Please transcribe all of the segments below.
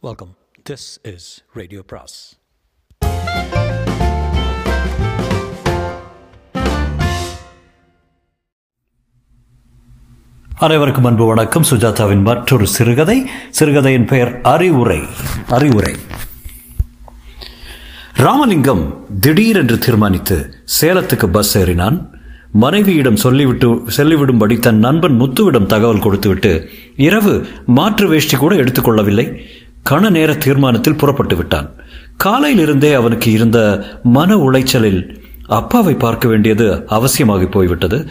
Welcome this is radio பிராஸ் அனைவருக்கும் அன்பு வணக்கம். சுஜாதாவின் மற்றொரு சிறுகதை. சிறுகதையின் பெயர் அறிவுரை. அறிவுரை. ராமலிங்கம் திடீரென்று தீர்மானித்து சேலத்துக்கு பஸ் ஏறினான். மனைவியிடம் சொல்லிவிட்டு சொல்லிவிடும்படி தன் நண்பன் முத்துவிடம் தகவல் கொடுத்துவிட்டு இரவு மாற்று வேஷ்டி கூட எடுத்துக்கொள்ளவில்லை. கண நேர தீர்மானத்தில் புறப்பட்டு விட்டான். காலையிலிருந்தே அவனுக்கு இருந்த மன உளைச்சலில் அப்பாவை பார்க்க வேண்டியது அவசியமாகி போய்விட்டது.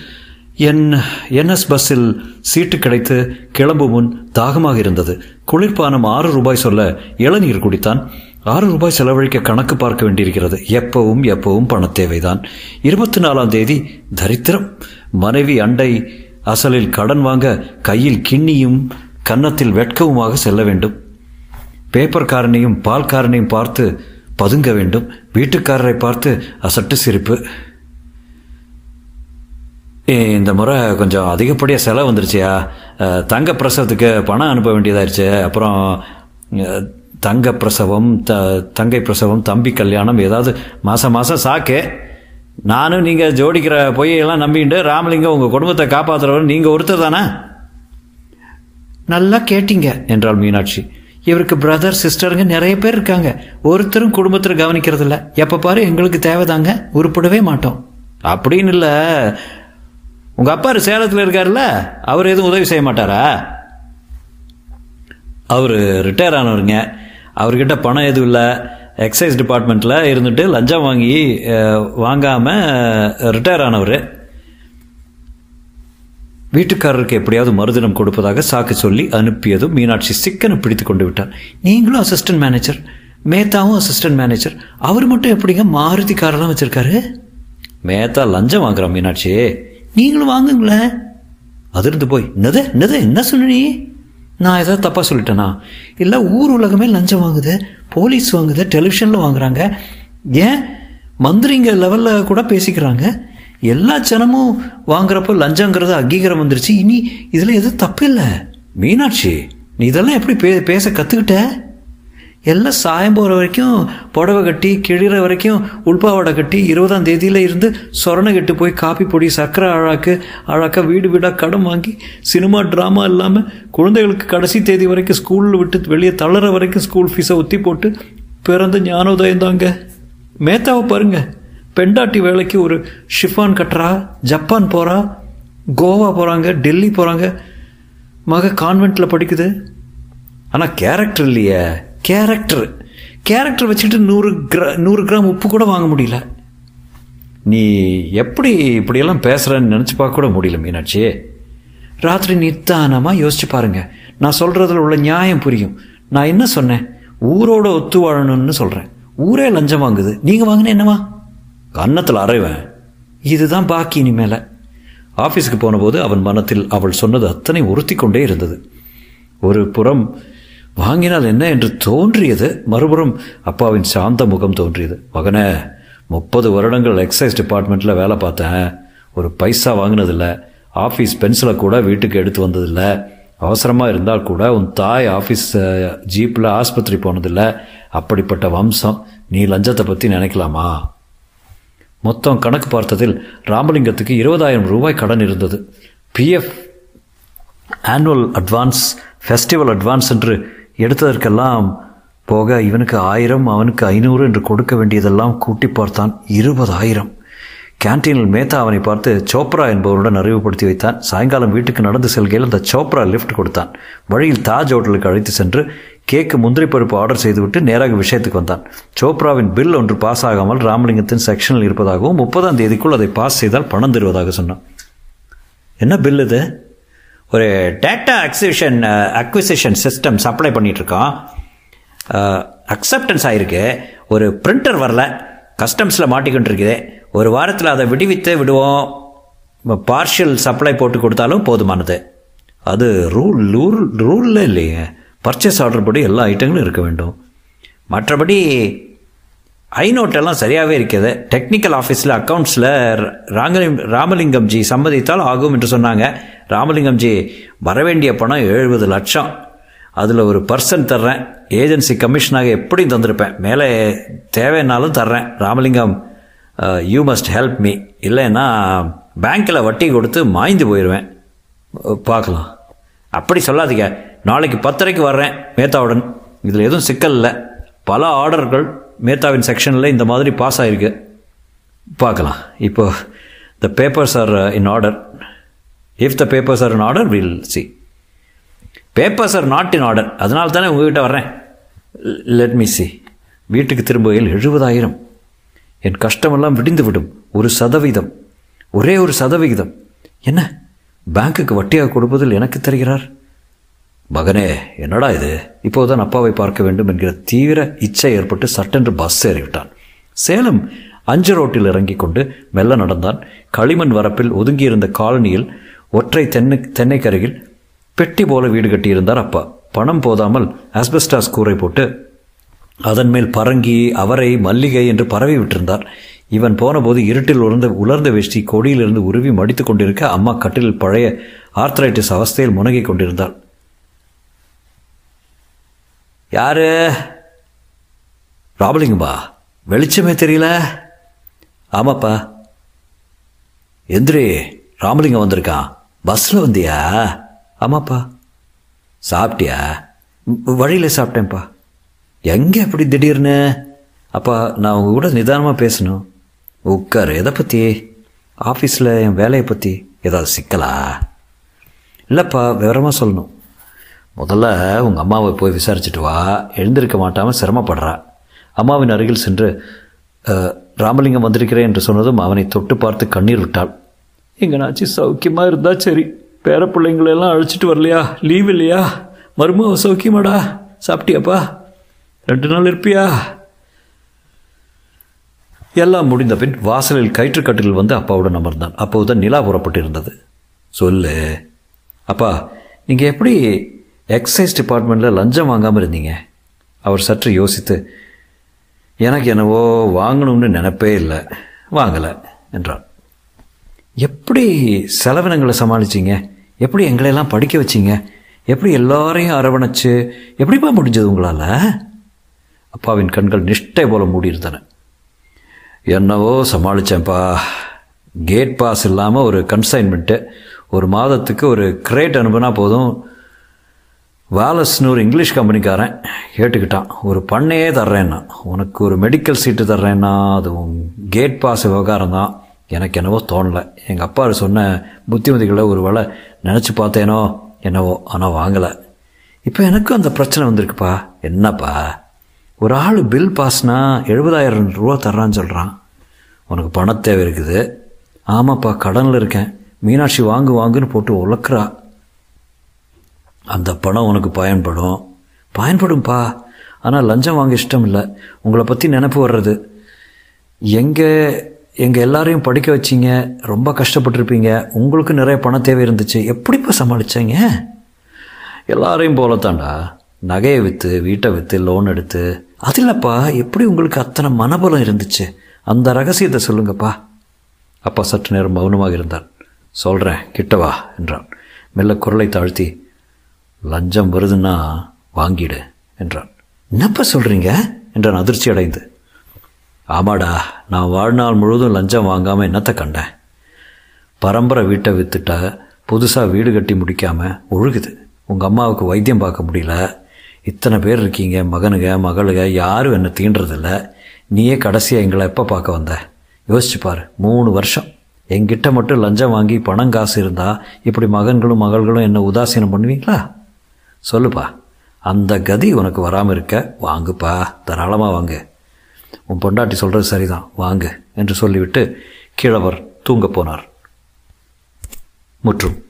என் என்எஸ் பஸ்ஸில் சீட்டு கிடைத்து கிளம்பும் முன் தாகமாக இருந்தது. குளிர்பானம் ஆறு ரூபாய் சொல்ல இளநீர் குடித்தான். ஆறு ரூபாய் செலவழிக்க கணக்கு பார்க்க வேண்டியிருக்கிறது. எப்பவும் எப்பவும் பண தேவைதான். இருபத்தி நாலாம் தேதி தரித்திரம். மனைவி அண்டை அசலில் கடன் வாங்க கையில் கிண்ணியும் கன்னத்தில் வெட்கவுமாக செல்ல வேண்டும். பேப்பர்காரனையும் பால்காரனையும் பார்த்து பதுங்க வேண்டும் வீட்டுக்காரரை பார்த்து அசட்டு சிரிப்பு. இந்த முறை கொஞ்சம் அதிகப்படியாக செலவு வந்துருச்சியா? தங்க பிரசவத்துக்கு பணம் அனுப்ப வேண்டியதாயிருச்சு. அப்புறம் தங்க பிரசவம் த தங்கை பிரசவம் தம்பி கல்யாணம் ஏதாவது மாதம் மாதம் சாக்கு. நானும் நீங்கள் ஜோடிக்கிற பொய்யெல்லாம் நம்பிட்டு ராமலிங்கம் உங்கள் குடும்பத்தை காப்பாற்றுறவர் நீங்கள் ஒருத்தர் தானே? நல்லா கேட்டீங்க. என்றாள் மீனாட்சி. இவருக்கு பிரதர் சிஸ்டருங்க நிறைய பேர் இருக்காங்க. ஒருத்தரும் குடும்பத்தில் கவனிக்கிறது எப்போ எப்ப பாரு எங்களுக்கு தேவைதாங்க உருப்படவே மாட்டோம். அப்படின்னு இல்லை. உங்கள் அப்பா சேலத்தில் இருக்காருல்ல அவர் எதுவும் உதவி செய்ய மாட்டாரா? அவர் ரிட்டையர் ஆனவருங்க. அவர்கிட்ட பணம் எதுவும் இல்லை. எக்ஸைஸ் டிபார்ட்மெண்ட்டில் இருந்துட்டு லஞ்சம் வாங்கி வாங்காமல் ரிட்டையர் ஆனவர். வீட்டுக்காரருக்கு எப்படியாவது மறுதினம் கொடுப்பதாக சாக்கு சொல்லி அனுப்பியதும் மீனாட்சி சிக்கனை பிடித்து கொண்டு விட்டார் நீங்களும் அசிஸ்டன்ட் மேனேஜர் மேத்தாவும் அசிஸ்டன்ட் மேனேஜர் அவர் மட்டும் எப்படிங்க மாருதி காரெல்லாம் வச்சிருக்காரு? மேத்தா லஞ்சம் வாங்குறான் மீனாட்சி. நீங்களும் வாங்குங்களேன் அதிர்ந்து போய் என்னது என்னது என்ன சொன்ன நீ? நான் ஏதாவது தப்பாக சொல்லிட்டேனா? இல்லை ஊர் உலகமே லஞ்சம் வாங்குது போலீஸ் வாங்குது டெலிவிஷனில் வாங்குறாங்க. ஏன்? மந்திரிங்க லெவலில் கூட பேசிக்கிறாங்க. எல்லா ஜனமும் வாங்குறப்போ லஞ்சங்கிறது அங்கீகாரம் வந்துருச்சு. இனி இதில் எதுவும் தப்பு இல்லை மீனாட்சி நீ இதெல்லாம் எப்படி பே பேச கற்றுக்கிட்ட எல்லாம் சாயம் போகிற வரைக்கும் புடவை கட்டி கிழிற வரைக்கும் உள்பாவடை கட்டி இருபதாம் தேதியில் இருந்து சொரணை கட்டு போய் காப்பி பொடி சர்க்கரை அழாக்கு அழாக்கா வீடு வீடாக கடன் வாங்கி சினிமா ட்ராமா இல்லாமல் குழந்தைகளுக்கு கடைசி தேதி வரைக்கும் ஸ்கூலில் விட்டு வெளியே தளர வரைக்கும் ஸ்கூல் ஃபீஸை ஒத்தி போட்டு பிறந்த ஞானோதயம் தாங்க. மேத்தாவை பாருங்கள் பெண்டாட்டி வேலைக்கு ஒரு ஷிஃபான் கட்டுறா ஜப்பான் போகிறா கோவா போகிறாங்க டெல்லி போகிறாங்க மக கான்வெண்ட்டில் படிக்குது. ஆனால் கேரக்டர் இல்லையே. கேரக்டர் கேரக்டர் வச்சுட்டு நூறு கிரா நூறு கிராம் உப்பு கூட வாங்க முடியல. நீ எப்படி இப்படியெல்லாம் பேசுகிறேன்னு நினச்சி பார்க்க கூட முடியல மீனாட்சி. ராத்திரி நித்தானமாக யோசிச்சு பாருங்க. நான் சொல்கிறதுல உள்ள நியாயம் புரியும். நான் என்ன சொன்னேன்? ஊரோட ஒத்து வாழணும்னு சொல்கிறேன் ஊரே லஞ்சம் வாங்குது. நீங்கள் வாங்கின என்னவா? கன்னத்தில் அறைவேன். இதுதான் பாக்கி இனிமேல. ஆஃபீஸுக்கு போனபோது அவன் மனத்தில் அவள் சொன்னது அத்தனை உறுத்தி கொண்டே இருந்தது. ஒரு புறம் வாங்கினால் என்ன என்று தோன்றியது? மறுபுறம் அப்பாவின் சாந்த முகம் தோன்றியது. மகனே முப்பது வருடங்கள் எக்ஸைஸ் டிபார்ட்மெண்ட்டில் வேலை பார்த்தேன். ஒரு பைசா வாங்கினதில்ல. ஆஃபீஸ் பென்சிலை கூட வீட்டுக்கு எடுத்து வந்ததில்லை. அவசரமாக இருந்தால் கூட உன் தாய் ஆஃபீஸ் ஜீப்பில் ஆஸ்பத்திரி போனதில்லை. அப்படிப்பட்ட வம்சம். நீ லஞ்சத்தை பற்றி நினைக்கலாமா? மொத்தம் கணக்கு பார்த்ததில் ராமலிங்கத்துக்கு இருபதாயிரம் ரூபாய் கடன் இருந்தது. PF annual advance festival advance என்று எடுத்ததற்கெல்லாம் போக இவனுக்கு ஆயிரம் அவனுக்கு ஐநூறு என்று கொடுக்க வேண்டியதெல்லாம் கூட்டி பார்த்தான் இருபதாயிரம். கேன்டீனில் மேத்தா அவனை பார்த்து சோப்ரா என்பவருடன் அறிவுப்படுத்தி வைத்தான். சாயங்காலம் வீட்டுக்கு நடந்து செல்கையில் அந்த சோப்ரா லிஃப்ட் கொடுத்தான். வழியில் தாஜ் ஹோட்டலுக்கு அழைத்து சென்று கேக்கு முந்திரி பருப்பு ஆர்டர் செய்துவிட்டு நேராக விஷயத்துக்கு வந்தான். சோப்ராவின் பில் ஒன்று பாஸ் ஆகாமல் ராமலிங்கத்தின் செக்ஷனில் இருப்பதாகவும் முப்பதாம் தேதிக்குள் அதை பாஸ் செய்தால் பணம் தருவதாக சொன்னான். என்ன பில் இது? ஒரு data acquisition acquisition system supply பண்ணிகிட்ருக்கோம் அக்செப்டன்ஸ் ஆகிருக்கு ஒரு பிரிண்டர் வரல. கஸ்டம்ஸில் மாட்டிக்கிட்டு இருக்குது ஒரு வாரத்தில் அதை விடுவித்து விடுவோம். பார்ஷியல் சப்ளை போட்டு கொடுத்தாலும் போதுமானது. அது ரூல் ரூல் ரூலில் இல்லையே. பர்ச்சேஸ் ஆர்டர் படி எல்லா ஐட்டங்களும் இருக்க வேண்டும். மற்றபடி ஐநோட்டெல்லாம் சரியாகவே இருக்கிறது. டெக்னிக்கல் ஆஃபீஸில் அக்கௌண்ட்ஸில் ராங்கலிங் ராமலிங்கம் ஜி சம்மதித்தால் ஆகும் என்று சொன்னாங்க. ராமலிங்கம் ஜி வரவேண்டிய பணம் எழுபது லட்சம். அதில் ஒரு பர்சன் தர்றேன். ஏஜென்சி கமிஷனாக எப்படியும் தந்திருப்பேன். மேலே தேவைன்னாலும் தர்றேன். Ramalingam you must help me இல்லைன்னா பேங்க்கில் வட்டி கொடுத்து மாய்ந்து போயிடுவேன் பார்க்கலாம். அப்படி சொல்லாதீங்க. நாளைக்கு பத்தரைக்கு வர்றேன் மேத்தாவுடன். இதில் எதுவும் சிக்கல் இல்லை. பல ஆர்டர்கள் மேத்தாவின் செக்ஷனில் இந்த மாதிரி பாஸ் ஆகிருக்கு பார்க்கலாம். இப்போ the papers are in order if the papers are in order will see papers are not in order அதனால தானே உங்ககிட்ட வர்றேன். லெட் மீ சி வீட்டுக்கு திரும்புகையில் எழுபதாயிரம். என் கஷ்டமெல்லாம் விடிந்து விடும். ஒரு சதவீதம். ஒரே ஒரு சதவிகிதம் என்ன? பேங்க்குக்கு வட்டியாக கொடுப்பதில் எனக்கு தெரிகிறார்? மகனே என்னடா இது? இப்போதுதான் அப்பாவை பார்க்க வேண்டும் என்கிற தீவிர இச்சை ஏற்பட்டு சட்டென்று பஸ் ஏறிவிட்டான். சேலம் அஞ்சு ரோட்டில் இறங்கிக் கொண்டு மெல்ல நடந்தான். களிமண் வரப்பில் ஒதுங்கியிருந்த காலனியில் ஒற்றை தென்னை தென்னைக்கருகில் பெட்டி போல வீடு கட்டியிருந்தார் அப்பா. பணம் போதாமல் அஸ்பெஸ்டாஸ் கூரை போட்டு அதன் மேல் பரங்கி அவரை மல்லிகை என்று பரவி விட்டிருந்தார். இவன் போனபோது இருட்டில் உலர்ந்த உலர்ந்த வேஷ்டி கொடியிலிருந்து உருவி மடித்து கொண்டிருக்க அம்மா கட்டிலில் பழைய ஆர்த்ரைட்டிஸ் அவஸ்தையில் முனகிக் கொண்டிருந்தாள். யாரு? ராமலிங்கம்பா வெளிச்சமே தெரியல. ஆமாப்பா. எந்திரி ராமலிங்கம் வந்திருக்கான். பஸ்ஸில் வந்தியா? ஆமாப்பா. சாப்பிட்டியா? வழியில் சாப்பிட்டேன்ப்பா. எங்கே அப்படி திடீர்னு? அப்பா நான் உங்க கூட நிதானமாக பேசணும். உட்கார் எதை பற்றி ஆஃபீஸில் என் வேலையை பற்றி ஏதாவது சிக்கலா? இல்லைப்பா விவரமாக சொல்லணும். முதல்ல உங்கள் அம்மாவை போய் விசாரிச்சுட்டு வா. எழுந்திருக்க மாட்டாமல் சிரமப்படுறா. அம்மாவின் அருகில் சென்று ராமலிங்கம் வந்திருக்கிறேன் என்று சொன்னதும் அவனை தொட்டு பார்த்து கண்ணீர் விட்டாள். எங்கனாச்சு சௌக்கியமாக இருந்தா சரி. பேர பிள்ளைங்களெல்லாம் அழைச்சிட்டு வரலையா? லீவ் இல்லையா? மருமக சௌக்கியமாடா? சாப்பிட்டியாப்பா? ரெண்டு நாள் இருப்பியா? எல்லாம் முடிந்த பின் வாசலில் கயிற்றுக்கட்டில் வந்து அப்பாவுடன் அமர்ந்தான். அப்போதுதான் நிலா புறப்பட்டிருந்தது. சொல்லு. அப்பா நீங்கள் எப்படி எக்ஸைஸ் டிபார்ட்மெண்ட்டில் லஞ்சம் வாங்காமல் இருந்தீங்க. அவர் சற்று யோசித்து எனக்கு என்னவோ வாங்கணும்னு நினப்பே இல்லை வாங்கலை என்றார். எப்படி செலவினங்களை சமாளிச்சீங்க? எப்படி எங்களையெல்லாம் படிக்க வச்சிங்க? எப்படி எல்லாரையும் அரவணைச்சு எப்படிப்பா முடிஞ்சது உங்களால்? அப்பாவின் கண்கள் நிஷ்டை போல மூடியிருந்தன. என்னவோ சமாளித்தேன்ப்பா கேட் பாஸ் இல்லாமல் ஒரு கன்சைன்மெண்ட்டு ஒரு மாதத்துக்கு ஒரு கிரேட் அனுப்புனா போதும் வேலஸ்னு ஒரு இங்கிலீஷ் கம்பெனிக்காரன் கேட்டுக்கிட்டான். ஒரு பண்ணையே தர்றேன்னா உனக்கு ஒரு மெடிக்கல் சீட்டு தர்றேன்னா அதுவும் கேட் பாஸ் விவகாரம் தான். எனக்கு என்னவோ தோணலை. எங்கள் அப்பா சொன்ன புத்திமதிகளை ஒரு வேளை நினச்சி பார்த்தேனோ என்னவோ ஆனால் வாங்கலை. இப்போ எனக்கும் அந்த பிரச்சனை வந்திருக்குப்பா. என்னப்பா? ஒரு ஆள் பில் பாஸ்னா எழுபதாயிரம் ரூபா தர்றான்னு சொல்கிறான் உனக்கு பண தேவை இருக்குது. ஆமாப்பா கடனில் இருக்கேன். மீனாட்சி வாங்கு வாங்குன்னு போட்டு உழக்கிறா. அந்த பணம் உனக்கு பயன்படும். பயன்படும்பா. ஆனால் லஞ்சம் வாங்க இஷ்டம் இல்லை உங்களை பற்றி நினப்பு வர்றது. எங்கே எங்கள் எல்லாரையும் படிக்க வச்சீங்க. ரொம்ப கஷ்டப்பட்டிருப்பீங்க. உங்களுக்கு நிறைய பண தேவை இருந்துச்சு. எப்படிப்பா சமாளிச்சீங்க? எல்லாரையும் போலத்தாண்டா நகையை விற்று வீட்டை விற்று லோன் எடுத்து. அது இல்லைப்பா. எப்படி உங்களுக்கு அத்தனை மனபலம் இருந்துச்சு? அந்த ரகசியத்தை சொல்லுங்கப்பா. அப்பா சற்று நேரம் மௌனமாக இருந்தார். சொல்கிறேன் கிட்டவா என்றான். மெல்ல குரலை தாழ்த்தி லஞ்சம் வருதுன்னா வாங்கிடு என்றான். என்னப்பா சொல்கிறீங்க என்றான் அதிர்ச்சி அடைந்து. ஆமாடா நான் வாழ்நாள் முழுவதும் லஞ்சம் வாங்காமல் என்னத்தை கண்டேன்? பரம்பரை வீட்டை விற்றுட்டா புதுசாக வீடு கட்டி முடிக்காமல் ஒழுகுது. உங்கள் அம்மாவுக்கு வைத்தியம் பார்க்க முடியல. இத்தனை பேர் இருக்கீங்க மகனுங்க மகளுங்க யாரும் என்னை தீண்டுறதில்ல. நீயே கடைசியாக எங்களை எப்போ பார்க்க வந்த? யோசிச்சு பாரு மூணு வருஷம். எங்கிட்ட மட்டும் லஞ்சம் வாங்கி பணம் காசு இருந்தால் இப்படி மகன்களும் மகள்களும் என்ன உதாசீனம் பண்ணுவீங்களா? சொல்லுப்பா. அந்த கதி உனக்கு வராமல் இருக்க வாங்குப்பா. தாராளமாக வாங்கு. உன் பொண்டாட்டி சொல்கிறது சரிதான் வாங்கு என்று சொல்லிவிட்டு கீழவர் தூங்கப் போனார். முற்றும்.